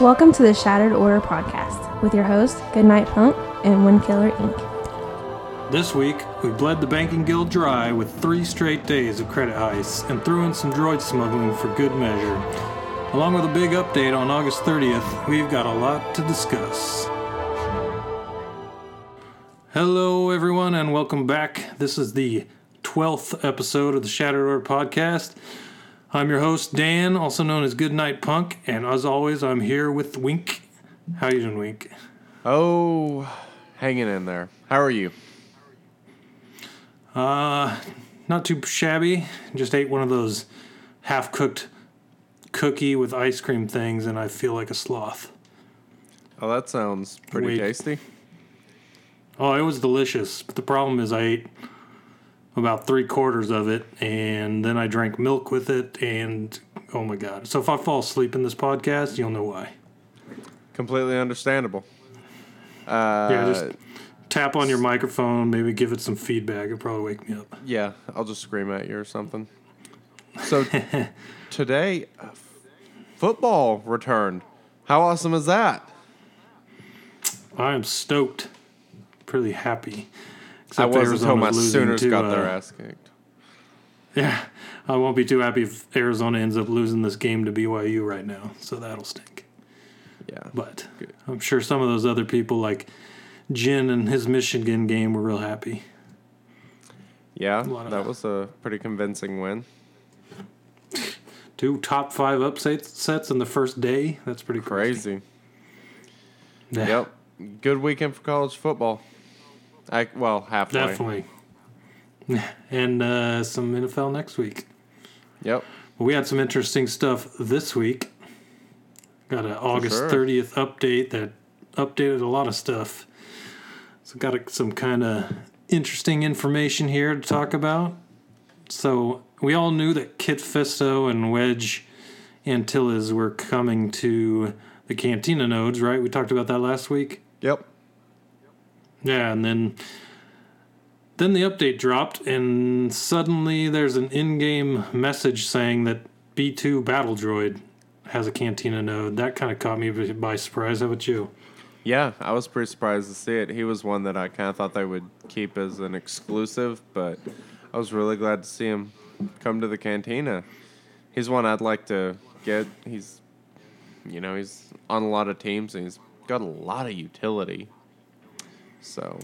Welcome to the Shattered Order podcast with your host, Goodnight Punk and Windkiller Inc. This week, we bled the banking guild dry with three straight days of credit heists and threw in some droid smuggling for good measure. Along with a big update on August 30th, we've got a lot to discuss. Hello, everyone, and welcome back. This is the 12th episode of the Shattered Order podcast. I'm your host, Dan, also known as Goodnight Punk, and as always, I'm here with Wink. How you doing, Wink? Oh, hanging in there. How are you? Uh, not too shabby. Just ate one of those half-cooked cookie with ice cream things, and I feel like a sloth. Oh, that sounds pretty Wait. tasty. Oh, it was delicious. But the problem is, I ate about three quarters of it, and then I drank milk with it, and oh my god! So if I fall asleep in this podcast, you'll know why. Completely understandable. Uh, Yeah, just tap on your microphone, maybe give it some feedback. It'll probably wake me up. yeah, I'll just scream at you or something. So today, uh, football returned. How awesome is that? I am stoked, pretty happy. I Except was until Arizona's my Sooners to, got their uh, ass kicked. Yeah, I won't be too happy if Arizona ends up losing this game to BYU right now. So that'll stink. Yeah, But Good. I'm sure some of those other people, like Jin and his Michigan game, were real happy. yeah, of- that was a pretty convincing win. Two top five upsets sets in the first day. That's pretty crazy. Crazy. Yeah, Yep, good weekend for college football. I well halfway. definitely. And uh, some NFL next week. Yep. Well, we had some interesting stuff this week. Got an August sure. 30th update that updated a lot of stuff. So, got a, some kind of interesting information here to talk about. So, we all knew that Kit Fisto and Wedge Antilles were coming to the Cantina nodes, right? We talked about that last week. Yep. Yeah, and then then the update dropped, and suddenly there's an in-game message saying that B2 Battle Droid has a Cantina node. That kind of caught me by- surprise. How about you? Yeah, I was pretty surprised to see it. He was one that I kind of thought they would keep as an exclusive, but I was really glad to see him come to the cantina. He's one I'd like to get. He's, you know, he's on a lot of teams and he's got a lot of utility. So,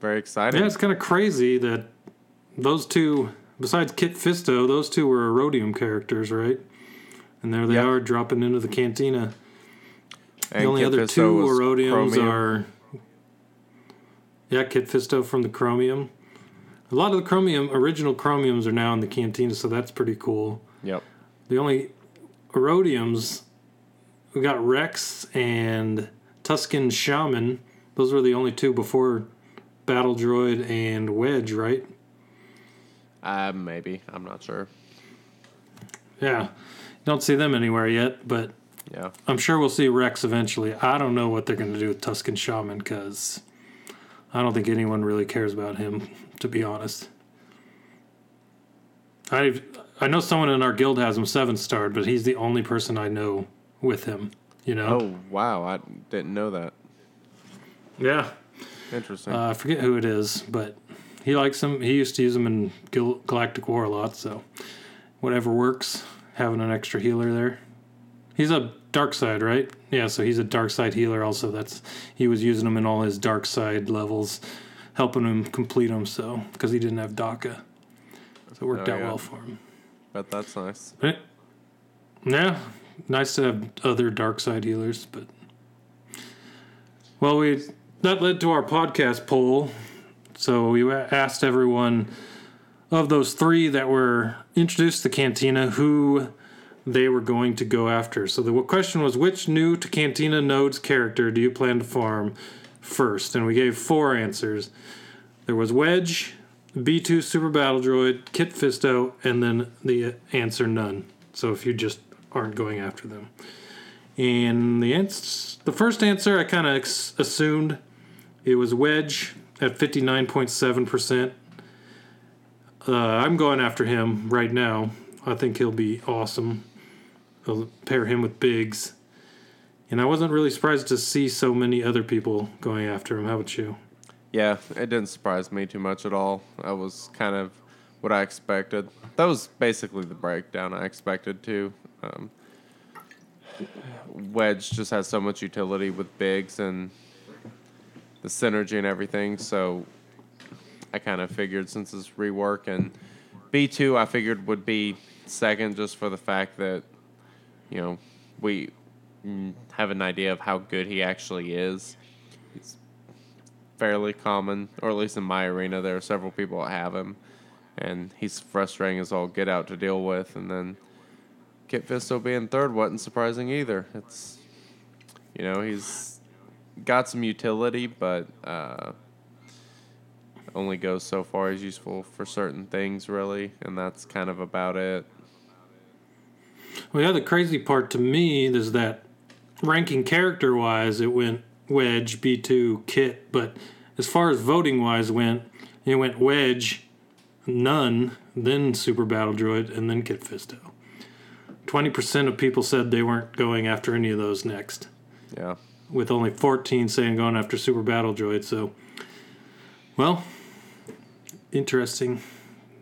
very exciting. Yeah, it's kind of crazy that those two, besides Kit Fisto, those two were Aurodium characters, right? And there they Yep. are dropping into the Cantina. And the only Kit other Fisto two Aurodiums Chromium. are. Yeah, Kit Fisto from the Chromium. A lot of the Chromium, original Chromiums are now in the Cantina, so that's pretty cool. Yep. The only Aurodiums, we got Rex and Tusken Shaman. Those were the only two before Battle Droid and Wedge, right? Uh, maybe. I'm not sure. Yeah. Don't see them anywhere yet, but Yeah. I'm sure we'll see Rex eventually. I don't know what they're going to do with Tusken Shaman because I don't think anyone really cares about him, to be honest. I I know someone in our guild has him seven starred, but he's the only person I know with him. You know? Oh, wow. I didn't know that. Yeah. Interesting. Uh, I forget who it is, but he likes him. He used to use him in Gal- Galactic War a lot, so whatever works. Having an extra healer there. He's a dark side, right? Yeah, so he's a dark side healer. Also, that's he was using him in all his dark side levels, helping him complete them. So because he didn't have DACA, so it worked Oh, out yeah. well for him. but that's nice. Eh, Yeah, nice to have other dark side healers, but well, we that led to our podcast poll. So we asked everyone of those three that were introduced to Cantina who they were going to go after. So the question was, which new to Cantina nodes character do you plan to farm first? And we gave four answers. There was Wedge, B2 Super Battle Droid, Kit Fisto, and then the answer none. So if you just aren't going after them. And the ans- the first answer I kind of ex- assumed it was Wedge at 59.7%. Uh, I'm going after him right now. I think he'll be awesome. I'll pair him with Biggs. And I wasn't really surprised to see so many other people going after him. How about you? Yeah, it didn't surprise me too much at all. That was kind of what I expected. That was basically the breakdown I expected too. Um, Wedge just has so much utility with Biggs and the synergy and everything. So I kind of figured since it's rework and B two, I figured would be second just for the fact that you know we have an idea of how good he actually is. He's fairly common, or at least in my arena, there are several people that have him, and he's frustrating as all get out to deal with. And then Kit Fisto being third wasn't surprising either. It's you know he's got some utility, but uh, only goes so far. as useful for certain things, really, and that's kind of about it. Well, yeah, the crazy part to me is that ranking character wise, it went Wedge, B2, Kit, but as far as voting wise went, it went Wedge, none, then Super Battle Droid, and then Kit Fisto. 20% of people said they weren't going after any of those next, Yeah. With only 14 saying going after Super Battle Droid. So, well, interesting.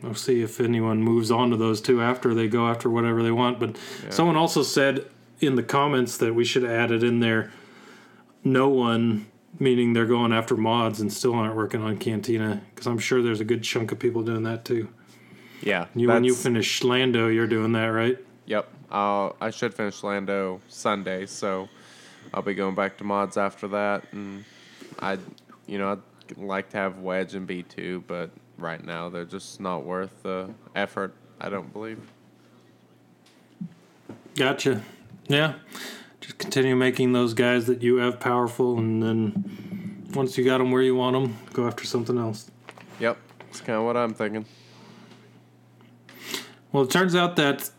We'll see if anyone moves on to those two after they go after whatever they want. But someone also said in the comments that we should add it in there. No one, meaning they're going after mods and still aren't working on Cantina, because I'm sure there's a good chunk of people doing that too. Yeah. You when you finish Lando, you're doing that, right? Yep. I'll, I should finish Lando Sunday, so I'll be going back to mods after that. And I'd, you know, I'd like to have Wedge and B2, but right now they're just not worth the effort, I don't believe. Gotcha. Yeah. Just continue making those guys that you have powerful, and then once you got them where you want them, go after something else. Yep. That's kind of what I'm thinking. Well, it turns out that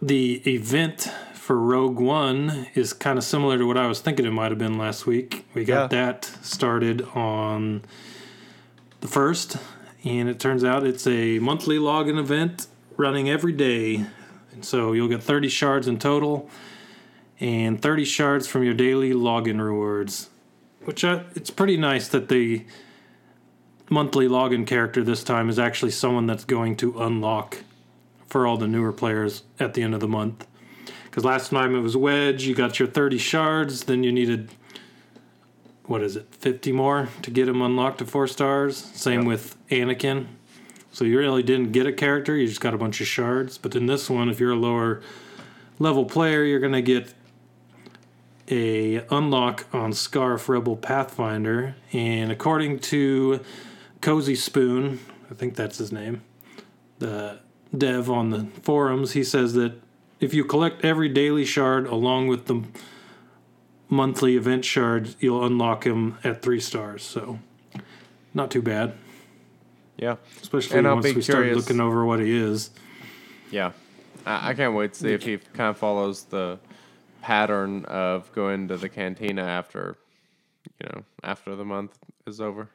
the event for Rogue One is kind of similar to what I was thinking it might have been last week. We got Yeah. that started on the first, and it turns out it's a monthly login event running every day. And so you'll get 30 shards in total and 30 shards from your daily login rewards. Which I, it's pretty nice that the monthly login character this time is actually someone that's going to unlock for all the newer players at the end of the month. Because last time it was Wedge, you got your 30 shards, then you needed, what is it, 50 more to get him unlocked to four stars. Same Yep. with Anakin. So you really didn't get a character, you just got a bunch of shards. But in this one, if you're a lower level player, you're going to get a unlock on Scarif Rebel Pathfinder. And according to Cozy Spoon, I think that's his name, the dev on the forums, he says that if you collect every daily shard along with the monthly event shard, you'll unlock him at three stars. So, not too bad, Yeah. especially And once be we start looking over what he is. Yeah. I, I can't wait to see if he kind of follows the pattern of going to the cantina after, you know, after the month is over.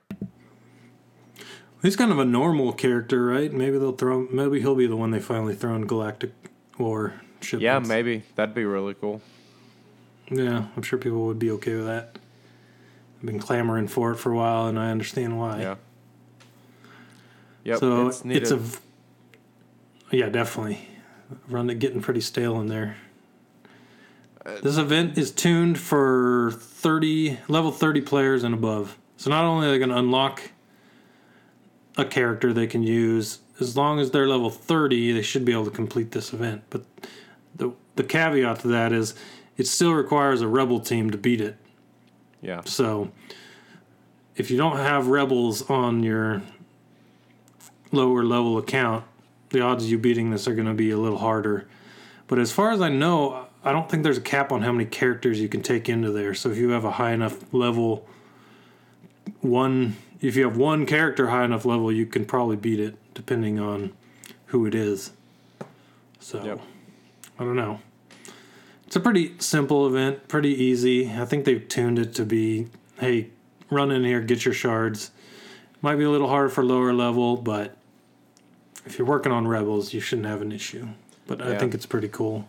He's kind of a normal character, right? Maybe they'll throw. Maybe he'll be the one they finally throw in Galactic War shipments. Yeah, maybe. That'd be really cool. Yeah, I'm sure people would be okay with that. I've been clamoring for it for a while, and I understand why. Yeah. Yep. so it's it's, a. Yeah, definitely. Run it getting pretty stale in there. Uh, This event is tuned for 30 level 30 players and above. So not only are they going to unlock a character they can use, as long as they're level 30, they should be able to complete this event. But the the caveat to that is it still requires a rebel team to beat it. yeah. So if you don't have rebels on your lower level account, the odds of you beating this are going to be a little harder. But as far as I know, I don't think there's a cap on how many characters you can take into there. So if you have a high enough level one if you have one character high enough level, you can probably beat it depending on who it is. So Yep. I don't know. It's a pretty simple event, pretty easy. I think they've tuned it to be, hey, run in here, get your shards. Might be a little harder for lower level, but if you're working on rebels, you shouldn't have an issue. But I think it's pretty cool.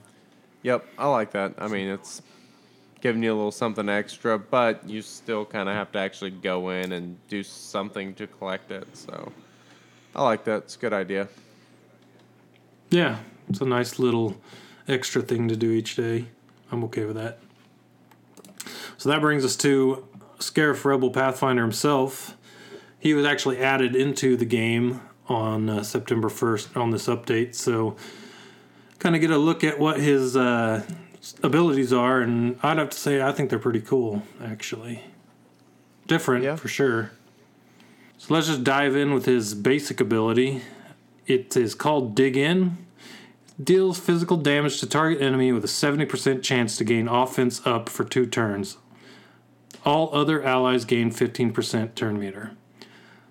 Yep. I like that. I mean, it's giving you a little something extra, but you still kind of have to actually go in and do something to collect it. So I like that. It's a good idea. Yeah, it's a nice little extra thing to do each day. I'm okay with that. So that brings us to Scarif Rebel Pathfinder himself. He was actually added into the game on uh, September 1st on this update. So kind of get a look at what his uh, abilities are, and I'd have to say I think they're pretty cool, actually. Different Yeah. for sure. So let's just dive in with his basic ability. It is called Dig In. Deals physical damage to target enemy with a 70% chance to gain offense up for two turns. All other allies gain 15% turn meter.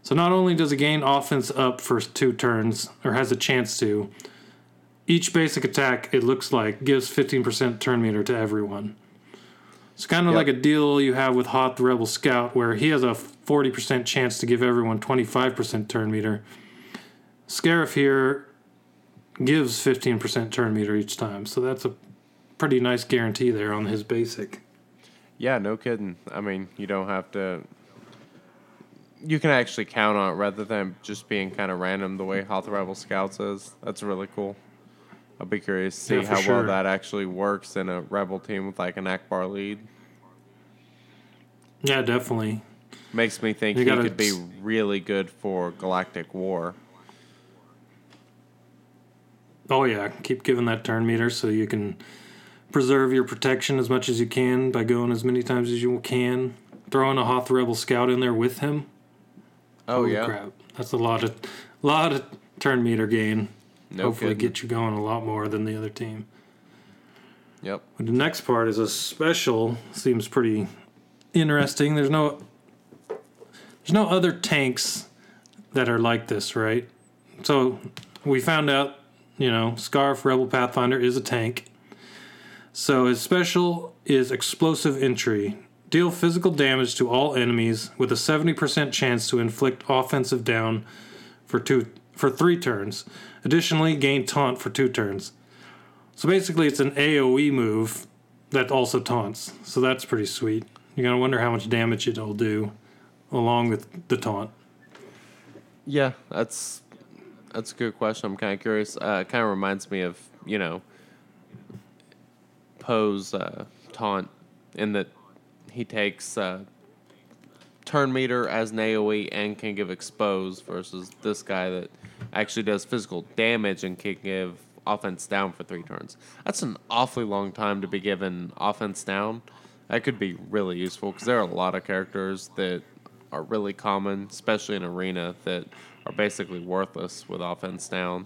So not only does it gain offense up for two turns, or has a chance to, each basic attack, it looks like, gives 15% turn meter to everyone. It's kind of Yep. like a deal you have with Hoth the Rebel Scout, where he has a 40% chance to give everyone 25% turn meter. Scarif here gives 15% turn meter each time, so that's a pretty nice guarantee there on his basic. Yeah, no kidding. I mean, you don't have to. You can actually count on it rather than just being kind of random the way Hoth Rebel Scouts is. That's really cool. I'll be curious to see Yeah, how sure. well that actually works in a Rebel team with like an Ackbar lead. Yeah, definitely. Makes me think You he could be really good for Galactic War. Oh yeah, keep giving that turn meter so you can preserve your protection as much as you can by going as many times as you can. Throwing a Hoth Rebel Scout in there with him. Oh Holy yeah, crap. That's a lot of lot of turn meter gain. no Hopefully kidding. get you going a lot more than the other team. Yep. But the next part is a special. Seems pretty interesting. There's no there's no other tanks that are like this, right? So we found out, you know, Scarif Rebel Pathfinder is a tank. So his special is explosive entry. Deal physical damage to all enemies with a 70% chance to inflict offensive down for two for 3 turns. Additionally, gain taunt for 2 turns. So basically, it's an AoE move that also taunts. So that's pretty sweet. You're gonna wonder how much damage it'll do, along with the taunt. Yeah, that's that's a good question. I'm kind of curious. Uh, it kind of reminds me of you know Poe's uh, taunt in that he takes uh, turn meter as an AOE and can give expose versus this guy that actually does physical damage and can give offense down for three turns. That's an awfully long time to be given offense down. That could be really useful because there are a lot of characters that are really common, especially in arena, that are basically worthless with offense down.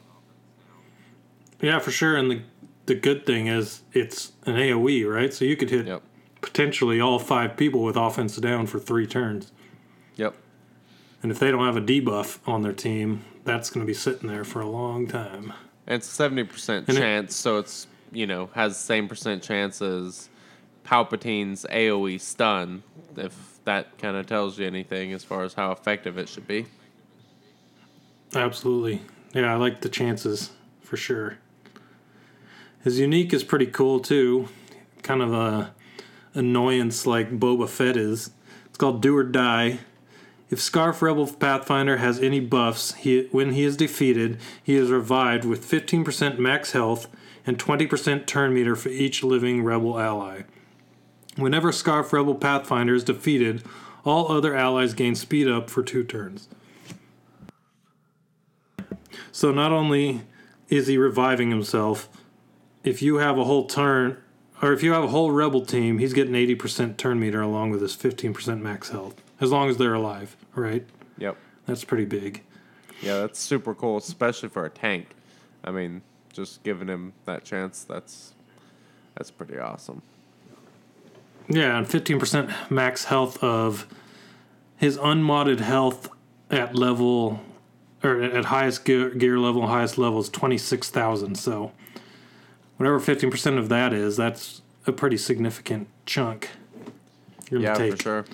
Yeah, for sure. And the the good thing is it's an AOE, right? So you could hit Yep. potentially all five people with offense down for three turns. Yep. And if they don't have a debuff on their team, that's going to be sitting there for a long time. And it's seventy percent And it- chance, so it's you know has the same percent chance as Palpatine's AOE stun. If that kind of tells you anything as far as how effective it should be. Absolutely. Yeah, I like the chances for sure. His unique is pretty cool too. Kind of a annoyance like Boba Fett is. It's called Do or Die. If Scarif Rebel Pathfinder has any buffs, he when he is defeated, he is revived with 15% max health and 20% turn meter for each living rebel ally. Whenever Scarif Rebel Pathfinder is defeated, all other allies gain speed up for two turns. So not only is he reviving himself, if you have a whole turn, or if you have a whole rebel team, he's getting 80% turn meter along with his 15% max health, as long as they're alive, right? Yep. That's pretty big. Yeah, that's super cool, especially for a tank. I mean, just giving him that chance, that's that's pretty awesome. Yeah, and 15% max health of his unmodded health at level, or at highest gear, gear level, highest level is 26,000. So, whatever 15% of that is, that's a pretty significant chunk. You're Yeah, gonna for take sure.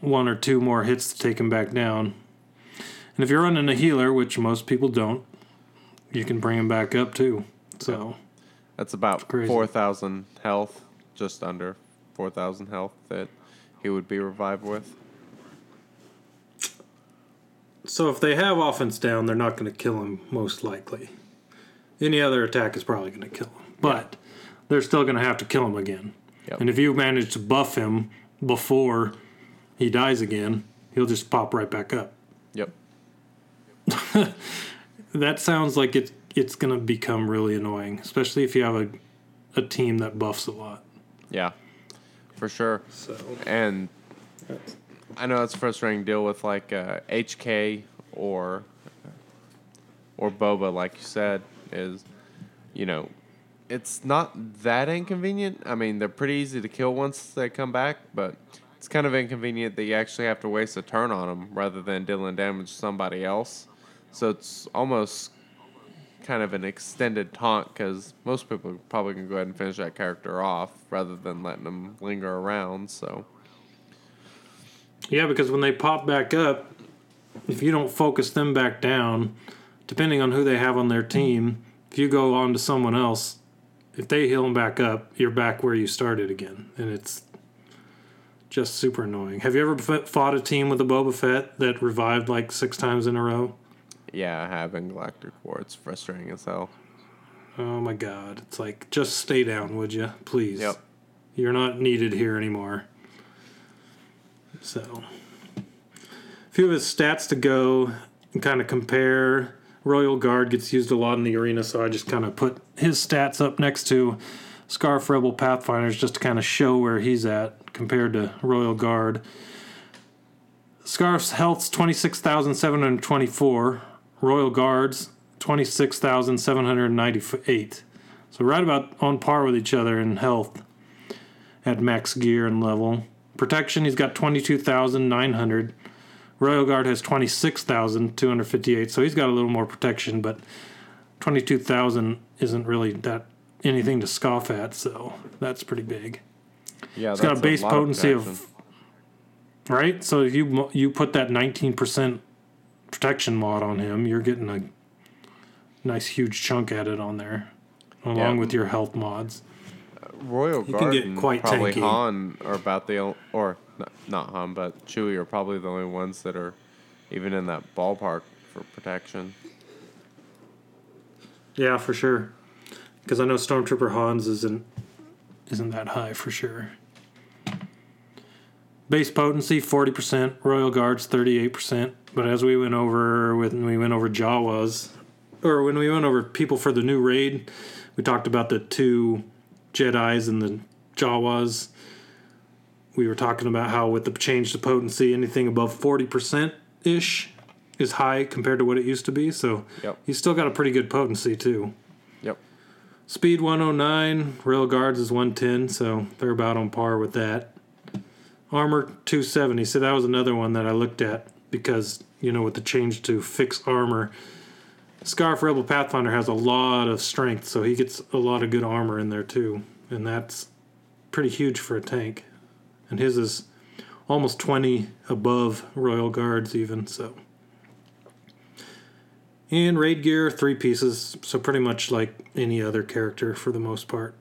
one or two more hits to take him back down. And if you're running a healer, which most people don't, you can bring him back up too. So, That's about four thousand health, just under 4,000 health that he would be revived with. So if they have offense down, they're not going to kill him most likely. Any other attack is probably going to kill him, but they're still going to have to kill him again. Yep. And if you manage to buff him before he dies again, he'll just pop right back up. Yep. That sounds like it's it's going to become really annoying, especially if you have a a team that buffs a lot. Yeah, for sure. So And I know it's frustrating to deal with like uh, HK or or Boba, like you said, is you know it's not that inconvenient. I mean, they're pretty easy to kill once they come back, but it's kind of inconvenient that you actually have to waste a turn on them rather than dealing damage to somebody else. So it's almost kind of an extended taunt because most people probably can go ahead and finish that character off rather than letting them linger around. So Yeah, because when they pop back up, if you don't focus them back down, depending on who they have on their team, if you go on to someone else, if they heal them back up, you're back where you started again, and it's just super annoying. Have you ever fought a team with a Boba Fett that revived like six times in a row? yeah, I have in Galactic War. It's frustrating as hell. Oh my god! It's like just stay down, would you, please? Yep. You're not needed here anymore. So, a few of his stats to go and kind of compare. Royal Guard gets used a lot in the arena, so I just kind of put his stats up next to Scarif Rebel Pathfinders just to kind of show where he's at compared to Royal Guard. Scarif's health's 26,724. Royal Guard's 26,798. So right about on par with each other in health at max gear and level. Protection, he's got 22,900. Royal Guard has 26,258, so he's got a little more protection, but 22,000 isn't really that anything to scoff at, so that's pretty big. Yeah, It's got a base lot potency protection. of right. So if you you put that 19% protection mod on him, you're getting a nice huge chunk added on there, along Yeah. with your health mods. Royal You Guard can get quite probably tanky. Han are about the o- or not, not Han, but Chewie are probably the only ones that are even in that ballpark for protection. Yeah, for sure. Because I know Stormtrooper Hans isn't isn't that high for sure. Base potency forty percent, Royal Guards thirty eight percent. But as we went over when we went over Jawas, or when we went over people for the new raid, we talked about the two Jedi's and the Jawas. We were talking about how with the change to potency, anything above forty percent ish is high compared to what it used to be. So Yep. he's still got a pretty good potency too. Yep. Speed 109, Royal Guards is 110, so they're about on par with that. Armor 270, so that was another one that I looked at because, you know, with the change to fixed armor, Scarif Rebel Pathfinder has a lot of strength, so he gets a lot of good armor in there too, and that's pretty huge for a tank. And his is almost 20 above Royal Guards, even, so. And raid gear, three pieces, so pretty much like any other character for the most part.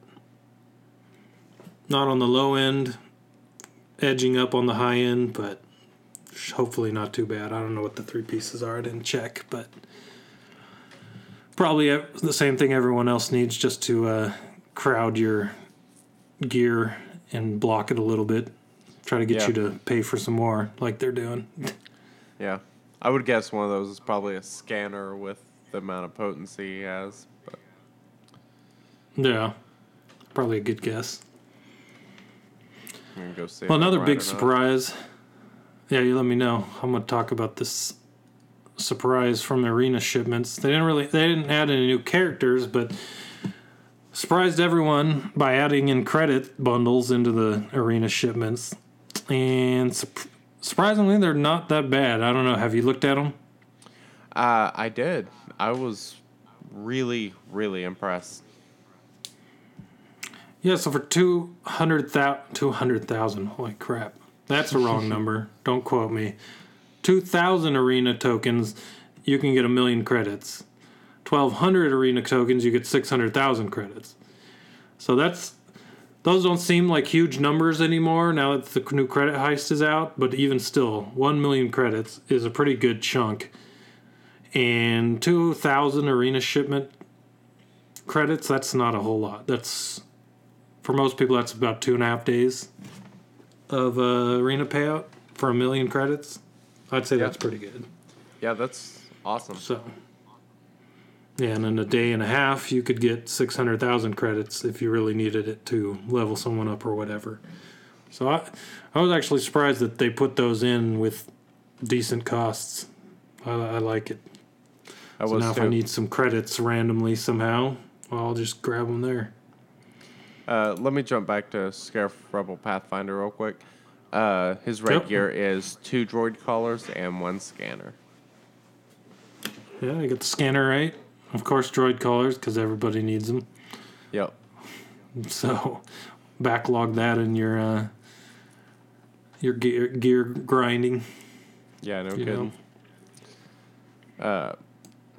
Not on the low end, edging up on the high end, but hopefully not too bad. I don't know what the three pieces are, I didn't check, but probably the same thing everyone else needs just to uh, crowd your gear and block it a little bit. Try to get Yeah. you to pay for some more, like they're doing. Yeah. I would guess one of those is probably a scanner with the amount of potency he has. But Yeah, probably a good guess. Go. Well, another big not. surprise. Yeah, you let me know. I'm gonna talk about this surprise from the arena shipments. They didn't really, they didn't add any new characters, but surprised everyone by adding in credit bundles into the arena shipments. And sup- surprisingly, they're not that bad. I don't know. Have you looked at them? Uh, I did. I was really, really impressed. Yeah, so for 200,000, 200,000, holy crap. That's a wrong number. Don't quote me. 2,000 arena tokens, you can get a million credits. 1,200 arena tokens, you get 600,000 credits. So that's those don't seem like huge numbers anymore now that the new credit heist is out, but even still, 1 million credits is a pretty good chunk. And 2,000 arena shipment credits, that's not a whole lot. That's, for most people, that's about two and a half days of uh, arena payout for a million credits. I'd say Yeah. that's pretty good. Yeah, that's awesome. So, yeah, and in a day and a half, you could get 600,000 credits if you really needed it to level someone up or whatever. So, I, I was actually surprised that they put those in with decent costs. I, I like it. I So now, if. I need some credits randomly somehow, I'll just grab them there. Uh, let me jump back to Scarif Rebel Pathfinder real quick. Uh, his red Yep. gear is two droid collars and one scanner. Yeah, I got the scanner right. Of course, droid collars because everybody needs them. Yep. So backlog that in your uh, your gear gear grinding. Yeah, no kidding. Uh,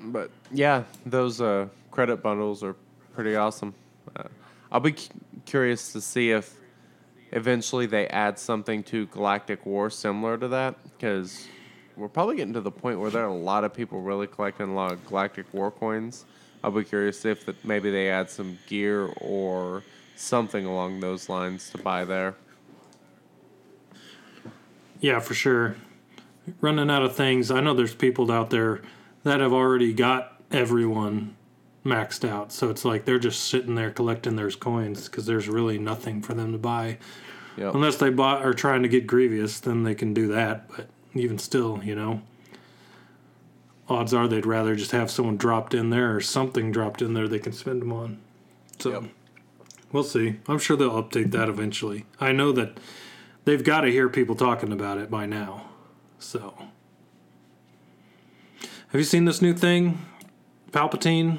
but yeah, those uh, credit bundles are pretty awesome. Uh, I'll be cu- curious to see if eventually they add something to Galactic War similar to that, because we're probably getting to the point where there are a lot of people really collecting a lot of Galactic War coins. I'll be curious if that maybe they add some gear or something along those lines to buy there. Yeah, for sure. Running out of things. I know there's people out there that have already got everyone maxed out. So it's like they're just sitting there collecting those coins because there's really nothing for them to buy. Yep. Unless they bought are trying to get Grievous, then they can do that. But even still, you know, odds are they'd rather just have someone dropped in there or something dropped in there they can spend them on. So Yep. we'll see. I'm sure they'll update that eventually. I know that they've got to hear people talking about it by now. So, have you seen this new thing, Palpatine?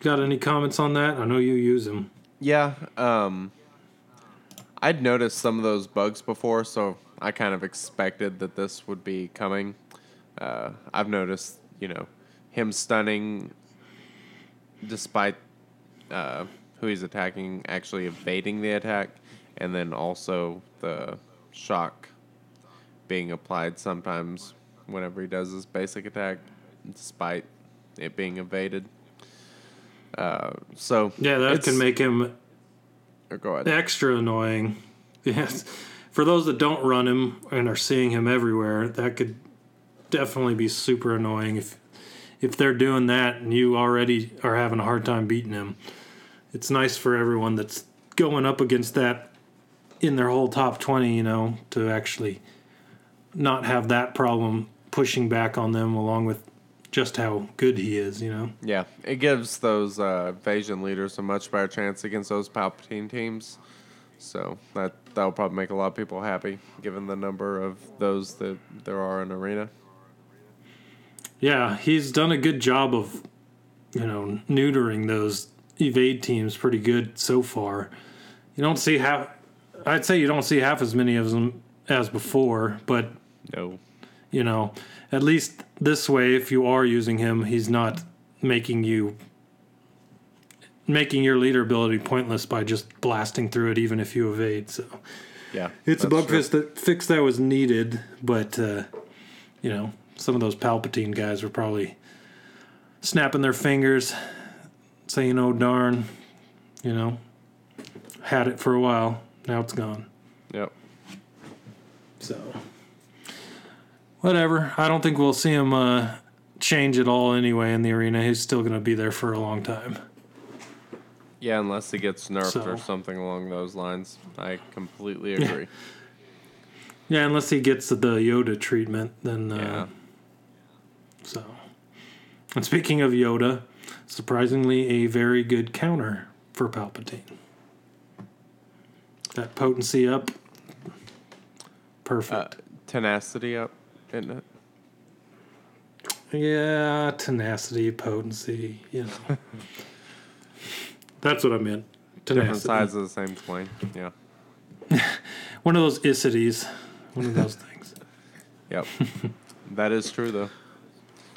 Got any comments on that? I know you use him. Yeah, um, I'd noticed some of those bugs before, so I kind of expected that this would be coming. Uh, I've noticed, you know, him stunning despite uh, who he's attacking actually evading the attack, and then also the shock being applied sometimes whenever he does his basic attack, despite it being evaded. Uh, so Yeah, that can make him or go ahead. extra annoying. Yes. For those that don't run him and are seeing him everywhere, that could definitely be super annoying if if they're doing that and you already are having a hard time beating him. It's nice for everyone that's going up against that in their whole top 20, you know, to actually not have that problem pushing back on them along with just how good he is, you know. Yeah, it gives those uh, leaders a much better chance against those Palpatine teams. So that that'll probably make a lot of people happy, given the number of those that there are in Arena. Yeah, he's done a good job of, you know, neutering those evade teams pretty good so far. You don't see half. I'd say you don't see half as many of them as before, but No. you know, at least this way, if you are using him, he's not making you making your leader ability pointless by just blasting through it, even if you evade. So Yeah, it's a bug fix that fix that was needed, but uh, you know, some of those Palpatine guys were probably snapping their fingers, saying, "Oh darn," you know, had it for a while. Now it's gone. Yep. So whatever. I don't think we'll see him uh, change at all anyway in the arena. He's still going to be there for a long time. Yeah, unless he gets nerfed So- or something along those lines. I completely agree. Yeah, unless he gets the Yoda treatment, then uh, yeah. So, and speaking of Yoda, surprisingly, a very good counter for Palpatine. That potency up, Uh, perfect. tenacity up, isn't it? yeah, tenacity, potency, you know. That's what I meant. Different sides of the same coin. Yeah. One of those isities. One of those things. Yep. that is true, though.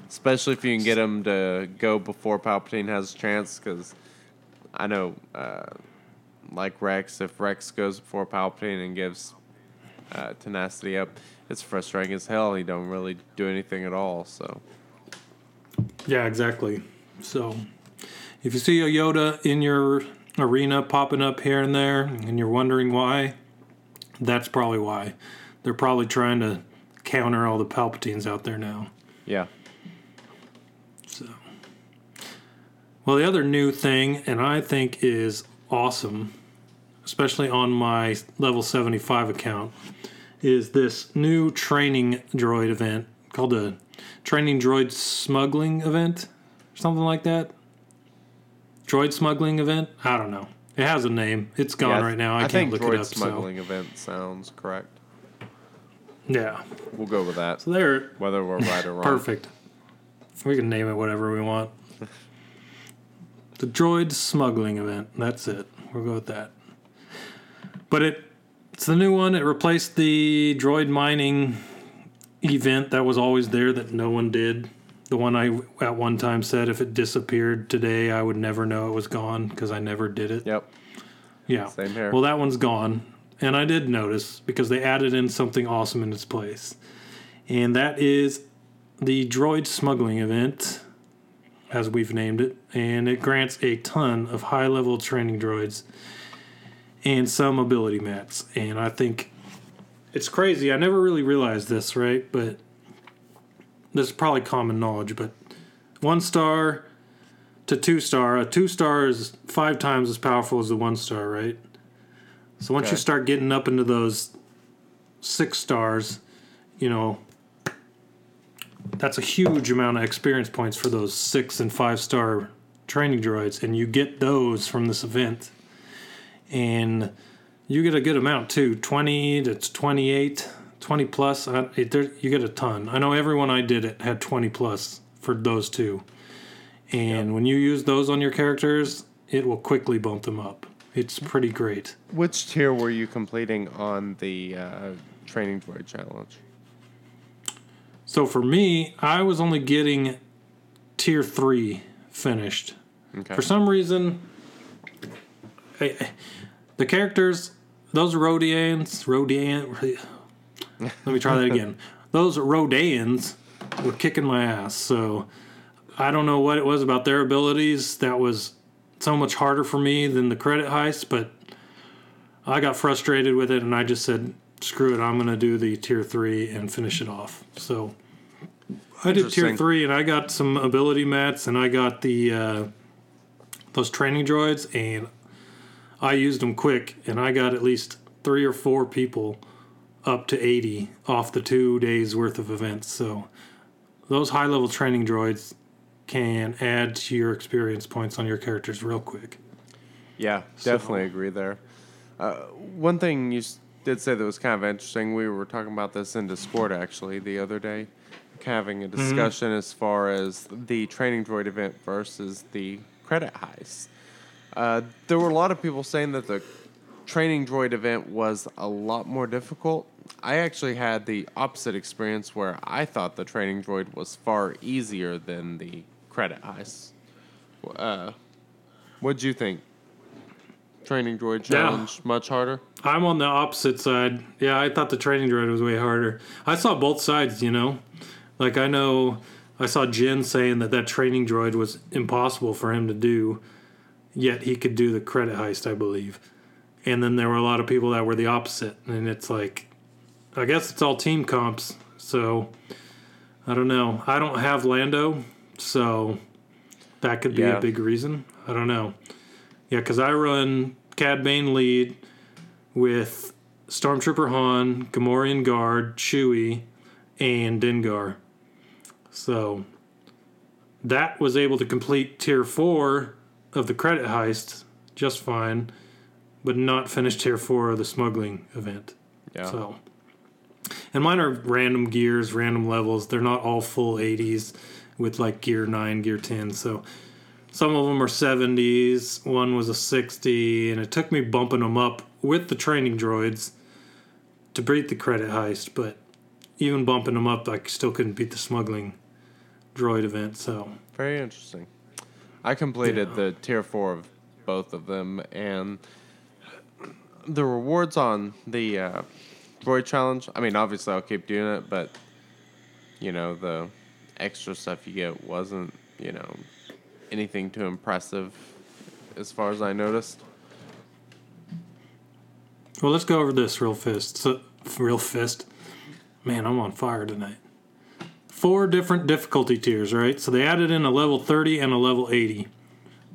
Especially if you can get him to go before Palpatine has a chance, because I know uh, like Rex. If Rex goes before Palpatine and gives uh, tenacity up, it's frustrating as hell. He don't really do anything at all. So Yeah, exactly. So, if you see a Yoda in your arena popping up here and there, and you're wondering why, that's probably why. They're probably trying to counter all the Palpatines out there now. yeah, So, well, the other new thing, and I think is awesome, especially on my level 75 account, is this new training droid event called the Training Droid Smuggling Event, or something like that. Droid Smuggling Event? I don't know. It has a name. It's gone Yeah, right now. I, can't look droid it up. smuggling event sounds correct. Yeah. We'll go with that, So there, whether we're right or wrong. Perfect. We can name it whatever we want. the droid smuggling event. That's it. We'll go with that. But it it's the new one. It replaced the droid mining event that was always there that no one did. The one I at one time said if it disappeared today, I would never know it was gone because I never did it. Yep, Yeah. same here. Well, that one's gone. And I did notice because they added in something awesome in its place. And that is the droid smuggling event, as we've named it. And it grants a ton of high level training droids and some ability mats. And I think it's crazy. I never really realized this, right? But this is probably common knowledge. But one star to two star, a two star is five times as powerful as the one star, right? So once you start getting up into those six stars, you know, that's a huge amount of experience points for those six and five star training droids, and you get those from this event. And you get a good amount too 20 to 28, 20 plus. I, it, there, you get a ton. I know everyone I did it had 20 plus for those two. And when you use those on your characters, it will quickly bump them up. It's pretty great. Which tier were you completing on the uh, training droid challenge? So for me, I was only getting tier three finished. Okay. For some reason, I, I- the characters, those Rodians, Rodian, let me try that again. Those Rodans were kicking my ass. So I don't know what it was about their abilities that was so much harder for me than the credit heist, but I got frustrated with it and I just said, screw it, I'm going to do the tier three and finish it off. So I did tier three and I got some ability mats and I got the uh, those training droids and I used them quick and I got at least three or four people up to 80 off the two days worth of events. So those high level training droids can add to your experience points on your characters real quick. Yeah, definitely agree there. Uh, one thing you did say that was kind of interesting, we were talking about this in Discord actually the other day, having a discussion as far as the training droid event versus the credit heist. Uh, there were a lot of people saying that the training droid event was a lot more difficult. I actually had the opposite experience where I thought the training droid was far easier than the credit heist. Uh, what'd you think? Training droid Yeah. challenge much harder. I'm on the opposite side. Yeah, I thought the training droid was way harder. I saw both sides, you know. Like I know I saw Jin saying that that training droid was impossible for him to do, yet he could do the credit heist, I believe. And then there were a lot of people that were the opposite, and it's like, I guess it's all team comps. So I don't know. I don't have Lando, so that could be Yeah. a big reason. I don't know. Yeah, because I run Cad Bane lead with Stormtrooper Han, Gamorrean Guard, Chewie, and Dengar. So that was able to complete tier four of the credit heist just fine, but not finished tier four of the smuggling event. Yeah. So, and mine are random gears, random levels. They're not all full 80s with like gear 9, gear 10. So, some of them are 70s, one was a 60, and it took me bumping them up with the training droids to beat the credit heist, but even bumping them up, I still couldn't beat the smuggling droid event. So, Very interesting. I completed Yeah. the tier four of both of them, and the rewards on the uh, Void Challenge. I mean, obviously, I'll keep doing it, but you know, the extra stuff you get wasn't, you know, anything too impressive as far as I noticed. Well, let's go over this real fist. So, real fist. Man, I'm on fire tonight. Four different difficulty tiers, right? So they added in a level 30 and a level 80.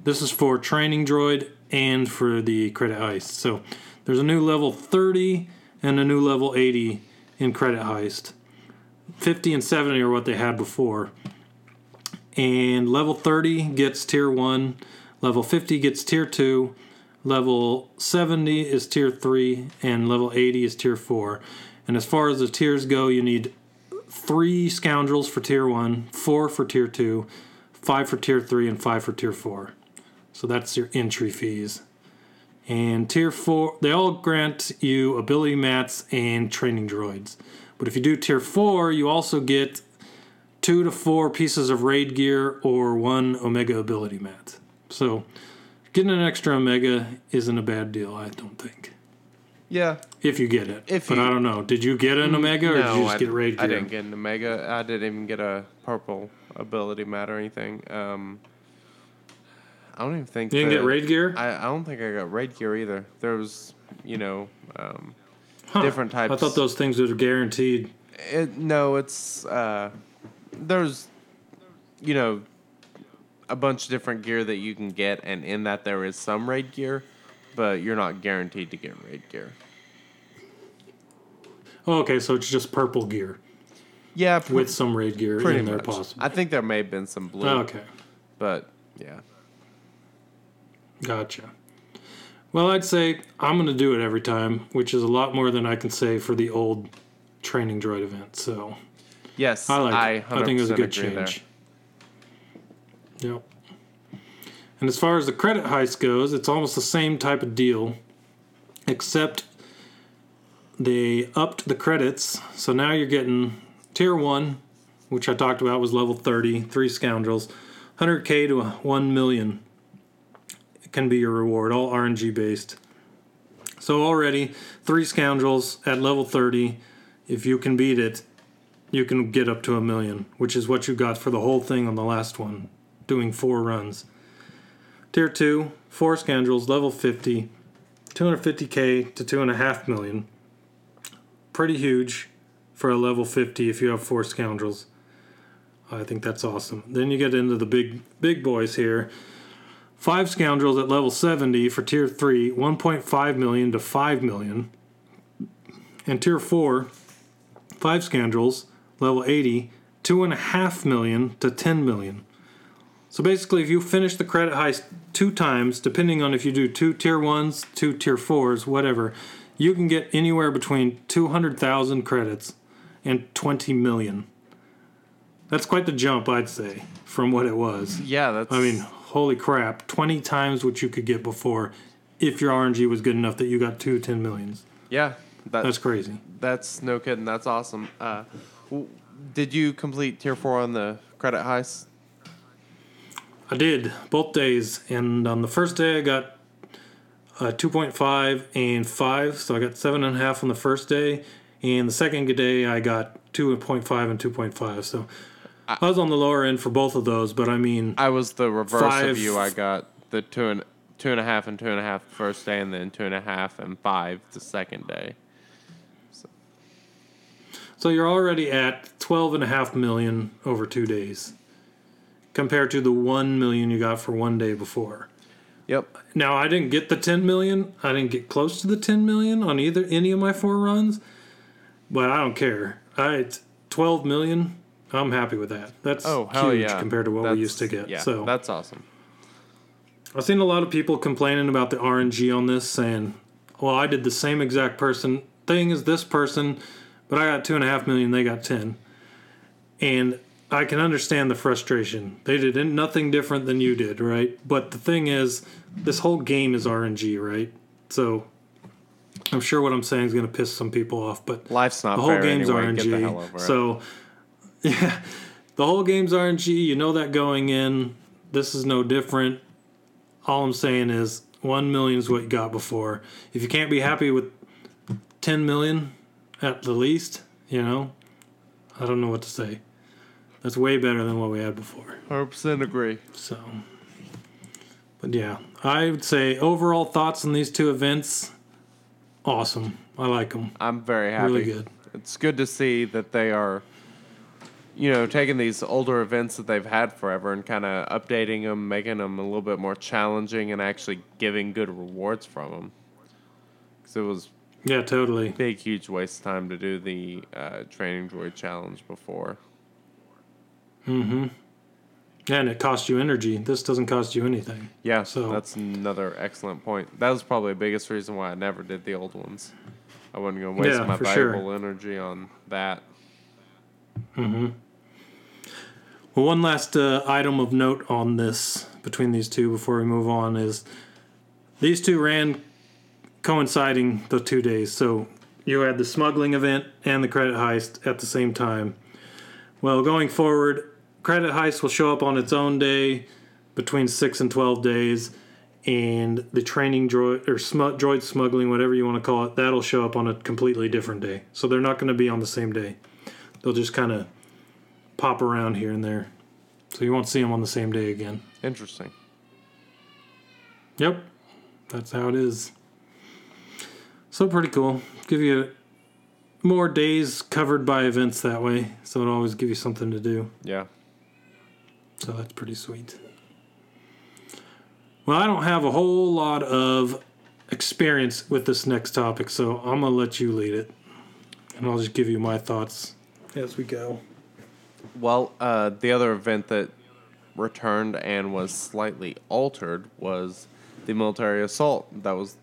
This is for training droid and for the credit heist. So there's a new level 30 and a new level 80 in credit heist. 50 and 70 are what they had before. And level 30 gets tier 1, level 50 gets tier 2, level 70 is tier 3, and level 80 is tier 4. And as far as the tiers go, you need three scoundrels for tier 1, four for tier 2, five for tier 3, and five for tier 4. So that's your entry fees. And tier 4, they all grant you ability mats and training droids. But if you do tier 4, you also get two to four pieces of raid gear or one omega ability mat. So getting an extra omega isn't a bad deal, I don't think. Yeah. If you get it. If but you- I don't know. Did you get an omega or did you just I, get raid gear? I didn't get an Omega. I didn't even get a purple ability mat or anything. Um, I don't even think You didn't that- get raid gear? I, I don't think I got raid gear either. There was, you know, um, Huh. different types. I thought those things were guaranteed. It, no, it's uh, there's, you know, a bunch of different gear that you can get, and in that there is some raid gear, but you're not guaranteed to get raid gear. Oh, okay, so it's just purple gear Yeah, pr- with some raid gear pretty in there much. possible. I think there may have been some blue, Oh, okay. but yeah. Gotcha. Well, I'd say I'm going to do it every time, which is a lot more than I can say for the old training droid event. So Yes, I like I, it. I think it was a good agree there. change. Yep. And as far as the credit heist goes, it's almost the same type of deal, except they upped the credits. So now you're getting tier one, which I talked about was level 30, three scoundrels, 100k to 1 million can be your reward, all RNG based. So already, three scoundrels at level 30, if you can beat it, you can get up to a million, which is what you got for the whole thing on the last one, doing four runs. Tier 2, four scoundrels, level 50, 250k to 2.5 million. Pretty huge for a level 50 if you have four scoundrels. I think that's awesome. Then you get into the big big boys here. Five scoundrels at level 70 for tier 3, 1.5 million to 5 million. And tier 4, five scoundrels, level 80, 2.5 million to 10 million. So basically, if you finish the credit heist two times, depending on if you do two tier 1s, two tier 4s, whatever, you can get anywhere between 200,000 credits and 20 million. That's quite the jump, I'd say, from what it was. Yeah, that's. I mean, holy crap, 20 times what you could get before if your RNG was good enough that you got two 10 millions. yeah, that, That's crazy. that's no kidding. That's awesome. Uh, w- did you complete tier four on the credit heist? I did both days, and on the first day I got uh, 2.5 and 5, so I got 7.5 on the first day, and the second day I got 2.5 and 2.5, so I was on the lower end for both of those, but I mean, I was the reverse Five. of you. I got the two and two and a half and two and a half the first day, and then two and a half and five the second day. so you're already at 12.5 million over two days compared to the 1 million you got for one day before. Yep. Now I didn't get the 10 million. I didn't get close to the 10 million on either any of my four runs, but I don't care. I it's 12 million. I'm happy with that. That's Oh huge yeah! compared to what That's- we used to get. Yeah, so that's awesome. I've seen a lot of people complaining about the RNG on this, saying, "Well, I did the same exact person thing as this person, but I got two and a half million. They got ten. And I can understand the frustration. They did nothing different than you did, right? But the thing is, this whole game is RNG, right? So I'm sure what I'm saying is going to piss some people off, but Life's not the whole game's anyway. RNG. Get the hell over it. so, yeah, the whole game's RNG. You know that going in. This is no different. All I'm saying is One million is what you got before. If you can't be happy with ten million at the least, you know, I don't know what to say. That's way better than what we had before. 100% agree. So, but yeah, I would say overall thoughts on these two events, awesome. I like them. I'm very happy. Really good. It's good to see that they are, you know, taking these older events that they've had forever and kind of updating them, making them a little bit more challenging, and actually giving good rewards from them. Because it was Yeah, totally. big, huge waste of time to do the uh, training droid challenge before. Mm-hmm. And it costs you energy. This doesn't cost you anything. Yeah, So- that's another excellent point. That was probably the biggest reason why I never did the old ones. I wasn't going to waste Yeah, my for sure. valuable energy on that. Mm-hmm. Well, one last uh, item of note on this between these two before we move on is these two ran coinciding the two days. So you had the smuggling event and the credit heist at the same time. Well, going forward, credit heist will show up on its own day between six and twelve days, and the training droid or smu- droid smuggling, whatever you want to call it, that'll show up on a completely different day. So they're not going to be on the same day. They'll just kind of pop around here and there. So you won't see them on the same day again. Interesting. Yep. That's how it is. So pretty cool. Give you more days covered by events that way. So it'll always give you something to do. Yeah. So that's pretty sweet. Well, I don't have a whole lot of experience with this next topic, so I'm going to let you lead it. And I'll just give you my thoughts as we go. Well, uh, the other event that returned and was slightly altered was the military assault. That was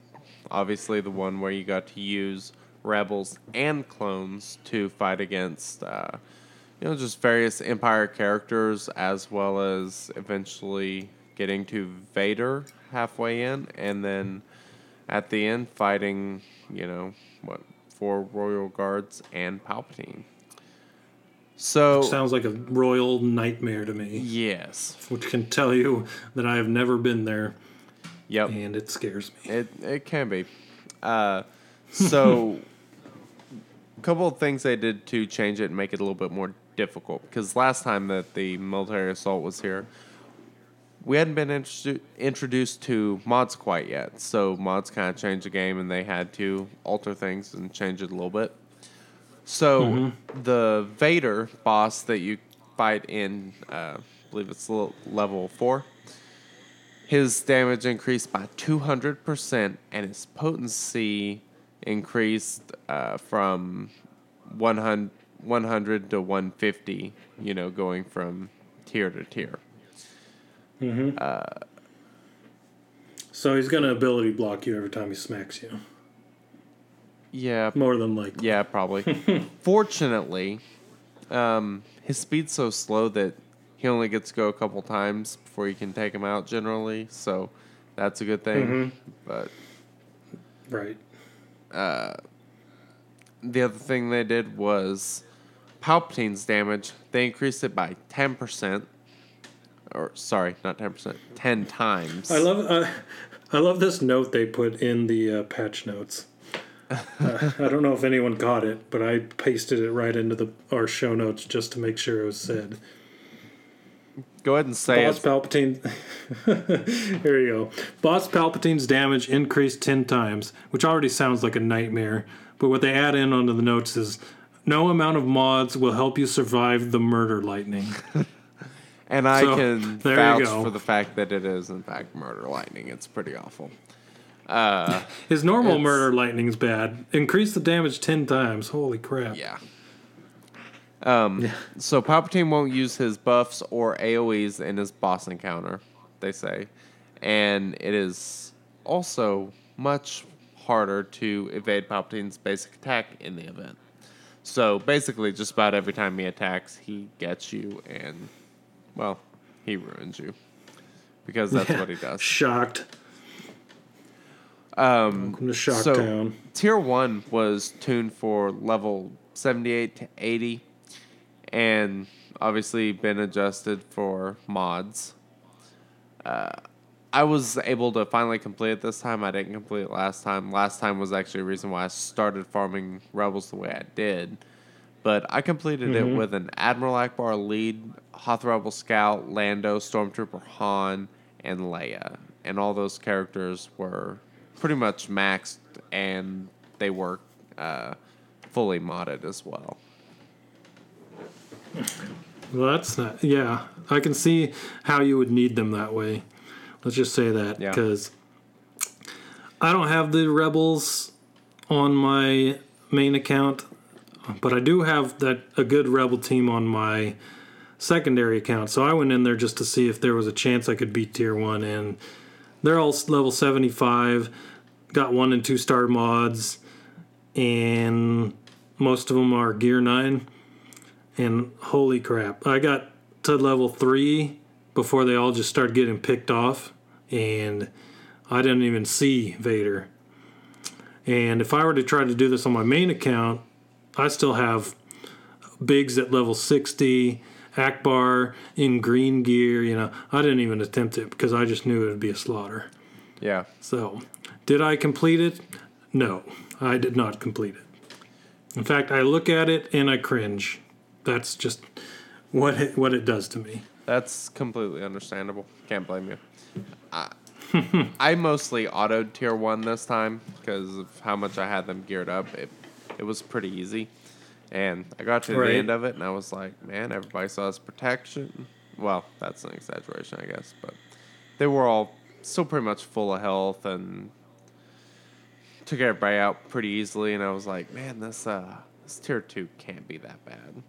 obviously the one where you got to use rebels and clones to fight against, uh, you know, just various Empire characters, as well as eventually getting to Vader halfway in, and then at the end fighting, you know, what four royal guards and Palpatine. So Sounds like a royal nightmare to me, Yes. which can tell you that I have never been there Yep. and it scares me. It it can be. Uh, so, a couple of things they did to change it and make it a little bit more difficult because last time that the military assault was here, we hadn't been introdu- introduced to mods quite yet. So mods kind of changed the game and they had to alter things and change it a little bit. So the Vader boss that you fight in, uh, I believe it's level four. His damage increased by 200%, and his potency increased uh, from 100, 100 to 150, you know, going from tier to tier. Uh. So he's going to ability block you every time he smacks you. Yeah, More than likely. yeah, probably. Fortunately, um, his speed's so slow that he only gets to go a couple times before you can take him out generally, so that's a good thing. But Right. Uh, the other thing they did was Palpatine's damage. They increased it by ten percent, or sorry, not ten percent, ten times. I love uh, I love this note they put in the uh, patch notes. Uh, I don't know if anyone got it, but I pasted it right into the our show notes just to make sure it was said. Go ahead and say it. Boss it. Palpatine. Here you go. Boss Palpatine's damage increased 10 times, which already sounds like a nightmare. But what they add in onto the notes is no amount of mods will help you survive the murder lightning. and I So, can there you vouch go. for the fact that it is in fact murder lightning. It's pretty awful. Uh, His normal It's- murder lightning's bad. Increase the damage 10 times. Holy crap. yeah. Um, So Palpatine won't use his buffs or AOE's in his boss encounter, they say. And it is also much harder to evade Palpatine's basic attack in the event. So basically, just about every time he attacks, he gets you and, well, he ruins you. Because that's what he does. Shocked. Um, Welcome to Shock so- Town. Tier 1 was tuned for level 78 to 80 and obviously been adjusted for mods. Uh, I was able to finally complete it this time. I didn't complete it last time. Last time was actually a reason why I started farming rebels the way I did. But I completed it with an Admiral Ackbar lead, Hoth Rebel Scout, Lando, Stormtrooper Han, and Leia. And all those characters were pretty much maxed and they were uh, fully modded as well. Well, that's not. Yeah, I can see how you would need them that way. Let's just say that Yeah. because I don't have the rebels on my main account, but I do have that a good rebel team on my secondary account. So I went in there just to see if there was a chance I could beat tier one, and they're all level seventy five. Got one and two star mods, and most of them are gear nine. And holy crap, I got to level three before they all just started getting picked off, and I didn't even see Vader. And if I were to try to do this on my main account, I still have Biggs at level 60, Ackbar in green gear. You know, I didn't even attempt it because I just knew it would be a slaughter. Yeah. So, did I complete it? No, I did not complete it. In fact, I look at it and I cringe. That's just what it, what it does to me. That's completely understandable. Can't blame you. I, I mostly autoed tier one this time because of how much I had them geared up. It it was pretty easy, and I got to Right. the end of it and I was like, man, everybody saw his protection. Well, that's an exaggeration, I guess, but they were all still pretty much full of health and took everybody out pretty easily. And I was like, man, this uh this tier two can't be that bad.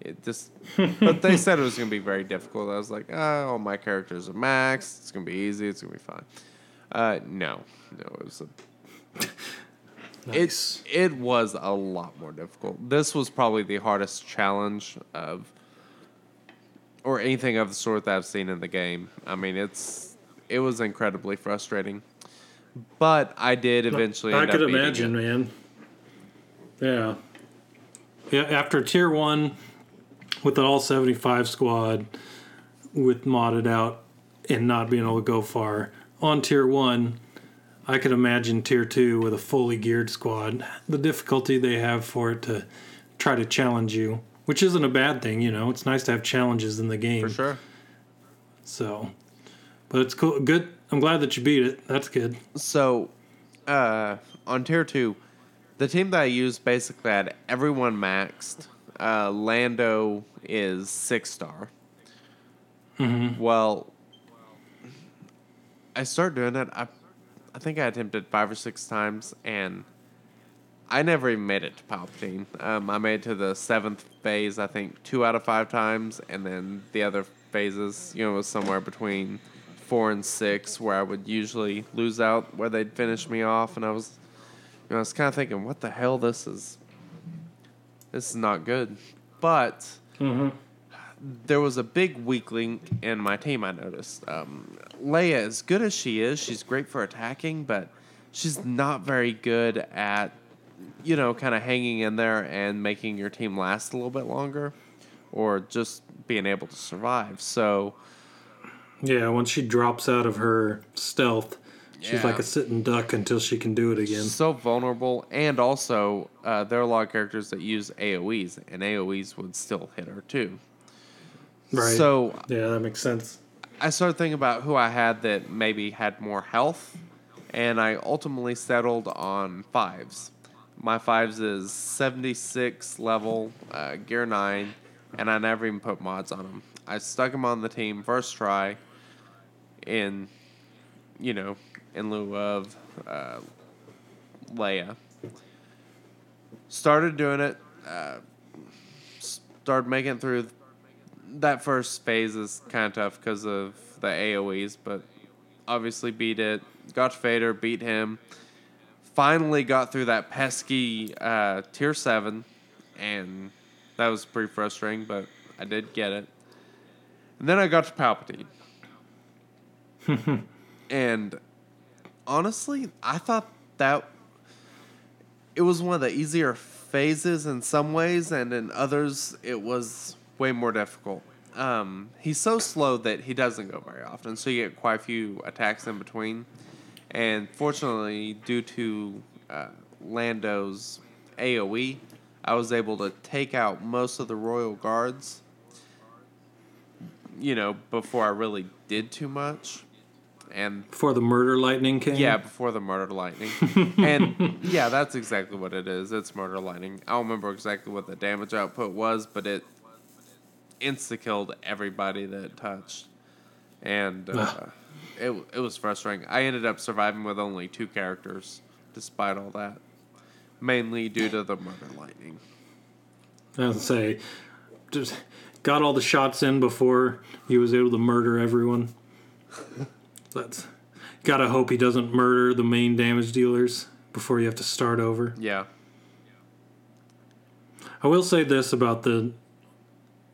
It just, but they said it was gonna be very difficult. I was like, oh, all my characters are maxed. It's gonna be easy. It's gonna be fine. Uh, no, no, it was a, Nice. it it was a lot more difficult. This was probably the hardest challenge of, or anything of the sort that I've seen in the game. I mean, it's it was incredibly frustrating, but I did eventually. I could imagine, it. man. Yeah. Yeah, after tier one, with the all 75 squad, with modded out and not being able to go far, on tier one, I could imagine tier two with a fully geared squad, the difficulty they have for it to try to challenge you, which isn't a bad thing, you know. It's nice to have challenges in the game. for sure. So, but it's cool. Good. I'm glad that you beat it. That's good. So, uh, on tier two, the team that I used basically had everyone maxed. Uh, Lando is six star. Well, I started doing it. I, I think I attempted five or six times, and I never even made it to Palpatine. Um, I made it to the seventh phase, I think, two out of five times, and then the other phases, you know, was somewhere between four and six, where I would usually lose out, where they'd finish me off, and I was, you know, I was kind of thinking, what the hell, this is, this is not good, but there was a big weak link in my team. I noticed um, Leia, as good as she is, she's great for attacking, but she's not very good at, you know, kind of hanging in there and making your team last a little bit longer, or just being able to survive. So Yeah, once she drops out of her stealth, she's Yeah. like a sitting duck until she can do it again. so vulnerable, and also uh, there are a lot of characters that use AOE's, and AOE's would still hit her too. Right. So yeah, that makes sense. I started thinking about who I had that maybe had more health, and I ultimately settled on Fives. My Fives is 76 level, uh, gear 9, and I never even put mods on them. I stuck them on the team first try in, you know, in lieu of uh, Leia. Started doing it, uh, started making it through that first phase is kind of tough because of the AOE's, but obviously beat it. Got to Vader, beat him. Finally got through that pesky uh, tier seven, and that was pretty frustrating, but I did get it. And then I got to Palpatine, and honestly, I thought that it was one of the easier phases in some ways, and in others, it was way more difficult. um, he's so slow that he doesn't go very often. So you get quite a few attacks in between. And fortunately, due to uh, Lando's AOE, I was able to take out most of the royal guards. You know, before I really did too much, and Before the murder lightning came. yeah, before the murder lightning. and yeah, that's exactly what it is. It's murder lightning. I don't remember exactly what the damage output was, but it insta killed everybody that it touched. And uh, it it was frustrating. I ended up surviving with only two characters despite all that. Mainly due to the murder lightning. I was say, just got all the shots in before he was able to murder everyone. That's gotta hope he doesn't murder the main damage dealers before you have to start over. Yeah. I will say this about the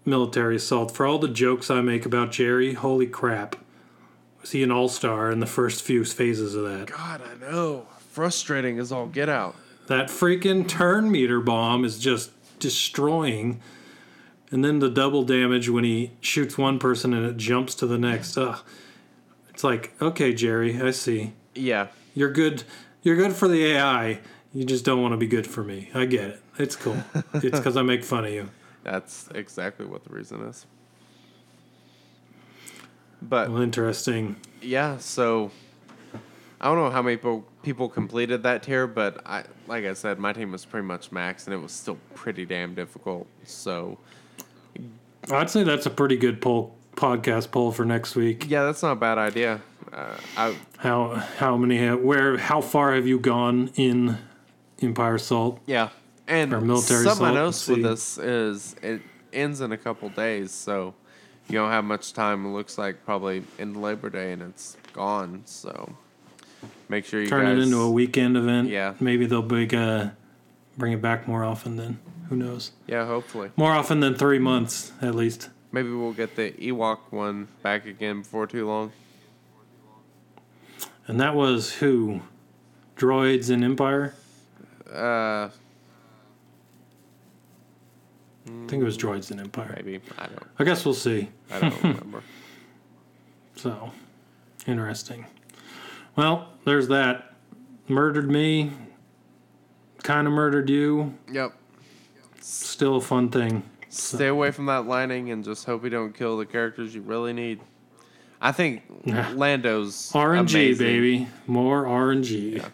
military assault: for all the jokes I make about Jerry, holy crap, was he an all star in the first few phases of that? God, I know. Frustrating as all get out. That freaking turn meter bomb is just destroying. And then the double damage when he shoots one person and it jumps to the next. Ugh. It's like, okay, Jerry, I see. Yeah. You're good. You're good for the AI. You just don't want to be good for me. I get it. It's cool. it's because I make fun of you. That's exactly what the reason is. But Well, interesting. Yeah, so I don't know how many people people completed that tier, but I like I said, my team was pretty much max, and it was still pretty damn difficult. So I'd say that's a pretty good poll podcast poll for next week. yeah, that's not a bad idea. Uh, I How how many where how far have you gone in Empire Assault? yeah, and Or military something I assault, with this is it ends in a couple days, so you don't have much time. It looks like probably in Labor Day, and it's gone. So make sure you Turn guys it into a weekend event. Yeah. Maybe they'll big uh, bring it back more often then. Who knows? yeah, hopefully. More often than three months at least. Maybe we'll get the Ewok one back again before too long. And that was who? Droids in Empire? Uh, I think it was Droids in Empire. maybe I don't. I guess we'll see. I don't remember. So, interesting. Well, there's that. Murdered me. Kind of murdered you. Yep. Still a fun thing. Stay away from that lining and just hope you don't kill the characters you really need. I think Lando's RNG, amazing. baby. More RNG.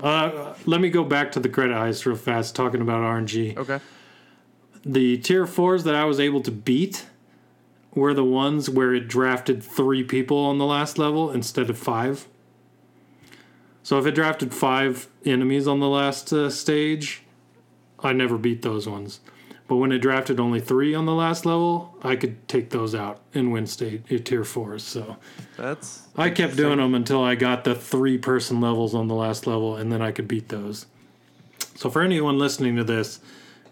Uh, let me go back to the credit heist real fast, talking about RNG. Okay. The tier fours that I was able to beat were the ones where it drafted three people on the last level instead of five. So if it drafted five enemies on the last uh, stage, I never beat those ones. But when it drafted only three on the last level, I could take those out and win state uh, tier fours. So That's I kept doing them until I got the three person levels on the last level, and then I could beat those. So for anyone listening to this,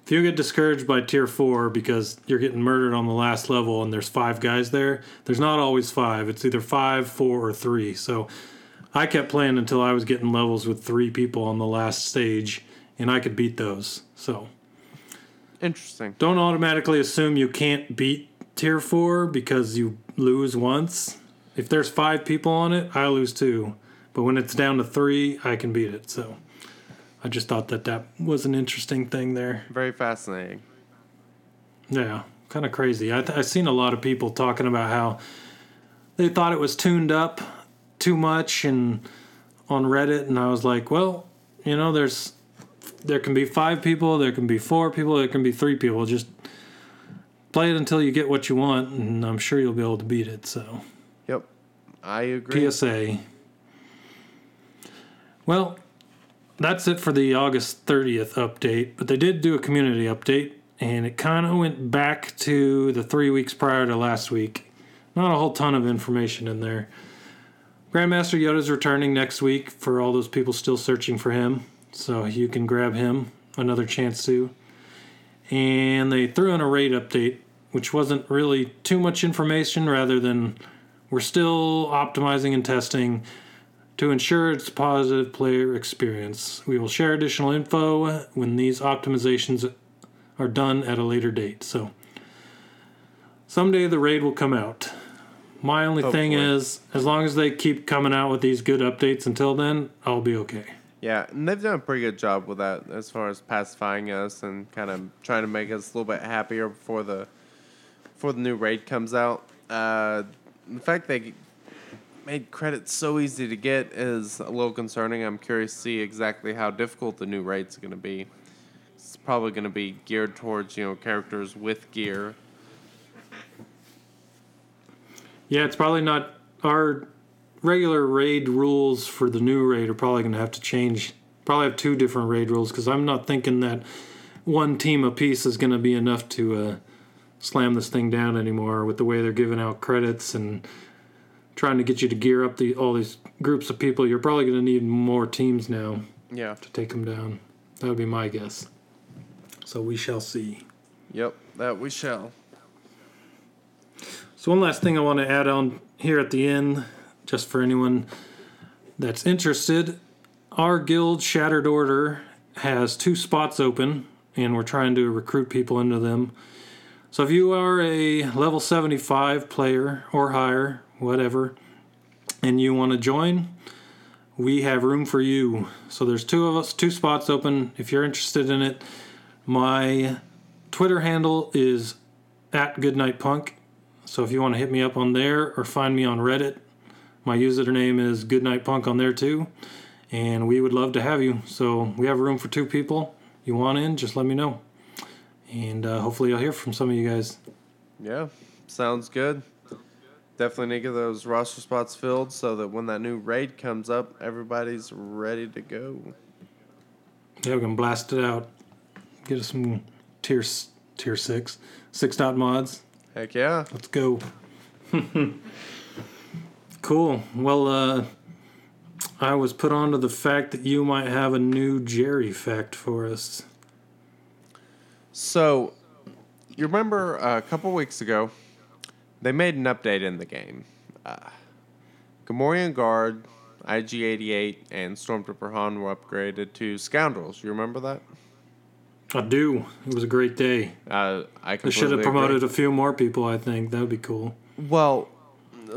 if you get discouraged by tier four because you're getting murdered on the last level and there's five guys there, there's not always five. It's either five, four, or three. So I kept playing until I was getting levels with three people on the last stage, and I could beat those. So interesting. don't automatically assume you can't beat tier four because you lose once. If there's five people on it, I lose two. But when it's down to three, I can beat it. So I just thought that that was an interesting thing there. Very fascinating. Yeah, kind of crazy. I th- I've seen a lot of people talking about how they thought it was tuned up too much and on Reddit, and I was like, well, you know, there's there can be five people, there can be four people, there can be three people. Just play it until you get what you want, and I'm sure you'll be able to beat it. So Yep. I agree. PSA. Well, that's it for the August 30th update, but they did do a community update, and it kind of went back to the three weeks prior to last week. Not a whole ton of information in there. Grandmaster Yoda's returning next week for all those people still searching for him, so you can grab him another chance to. And they threw in a raid update, which wasn't really too much information, rather than we're still optimizing and testing to ensure it's a positive player experience. We will share additional info when these optimizations are done at a later date. So someday the raid will come out. My only oh, thing is, as long as they keep coming out with these good updates until then, I'll be okay. Yeah, and they've done a pretty good job with that as far as pacifying us and kind of trying to make us a little bit happier before the before the new raid comes out. Uh, the fact they made credits so easy to get is a little concerning. I'm curious to see exactly how difficult the new raid's going to be. It's probably going to be geared towards you know characters with gear. Yeah, it's probably not our regular raid rules for the new raid are probably going to have to change. Probably have two different raid rules because I'm not thinking that one team apiece is going to be enough to uh, slam this thing down anymore with the way they're giving out credits and trying to get you to gear up the all these groups of people. You're probably going to need more teams now Yeah. to take them down. That would be my guess. So we shall see. Yep. That we shall. So one last thing I want to add on here at the end, just for anyone that's interested, our guild Shattered Order has two spots open, and we're trying to recruit people into them. So if you are a level 75 player or higher, whatever, and you want to join, we have room for you. So there's two of us, two spots open. If you're interested in it, my Twitter handle is at goodnightpunk. So if you want to hit me up on there or find me on Reddit, my username is goodnightpunk on there too. And we would love to have you. So we have room for two people. You want in, just let me know. And uh, hopefully I'll hear from some of you guys. Yeah, sounds good. Definitely need to get those roster spots filled so that when that new raid comes up, everybody's ready to go. Yeah, we can blast it out. Get us some tier tier six, six dot mods. Heck yeah. Let's go. cool. Well, uh, I was put on to the fact that you might have a new Jerry fact for us. So, you remember uh, a couple weeks ago, they made an update in the game. Uh, Gamorrean Guard, IG 88, and Stormtrooper Han were upgraded to Scoundrels. You remember that? I do. It was a great day. Uh, I They should have promoted agree. a few more people. I think that would be cool. Well,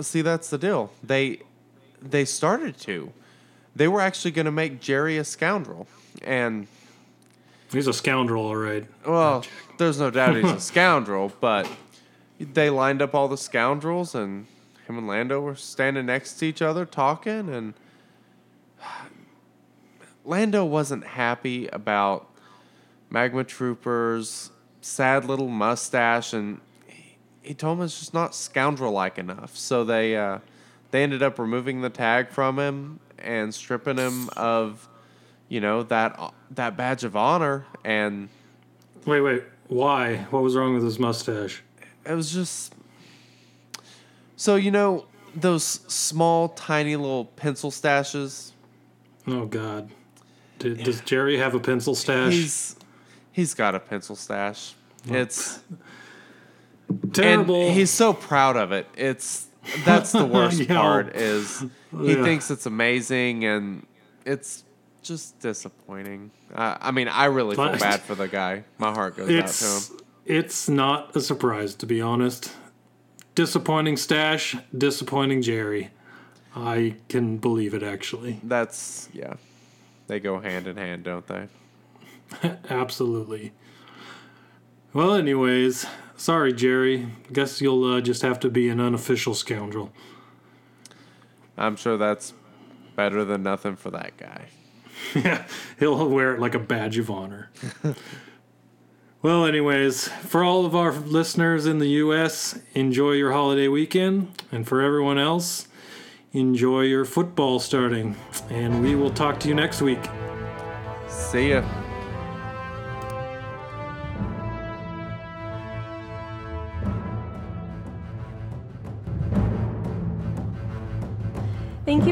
see, that's the deal. They they started to. They were actually going to make Jerry a scoundrel, and He's a scoundrel, all right. well, there's no doubt he's a scoundrel. But they lined up all the scoundrels, and him and Lando were standing next to each other talking, and Lando wasn't happy about Magma Trooper's sad little mustache, and he, told him it's just not scoundrel-like enough. So they uh, they ended up removing the tag from him and stripping him of, you know, that that badge of honor, and Wait, wait. Why? What was wrong with his mustache? it was just so you know those small, tiny little pencil stashes. Oh God. Did, Does Jerry have a pencil stash? He's he's got a pencil stash. It's Terrible. And he's so proud of it. It's that's the worst Yeah. part is he Yeah. thinks it's amazing and it's just disappointing. Uh, I mean, I really feel But- bad for the guy. My heart goes out to him. it's not a surprise to be honest. Disappointing stash, disappointing Jerry. I can believe it actually. That's yeah. They go hand in hand, don't they? Absolutely. Well, anyways, sorry, Jerry. Guess you'll uh, just have to be an unofficial scoundrel. I'm sure that's better than nothing for that guy. Yeah, he'll wear it like a badge of honor. well, anyways, for all of our listeners in the U.S., enjoy your holiday weekend. And for everyone else, enjoy your football starting. And we will talk to you next week. See ya.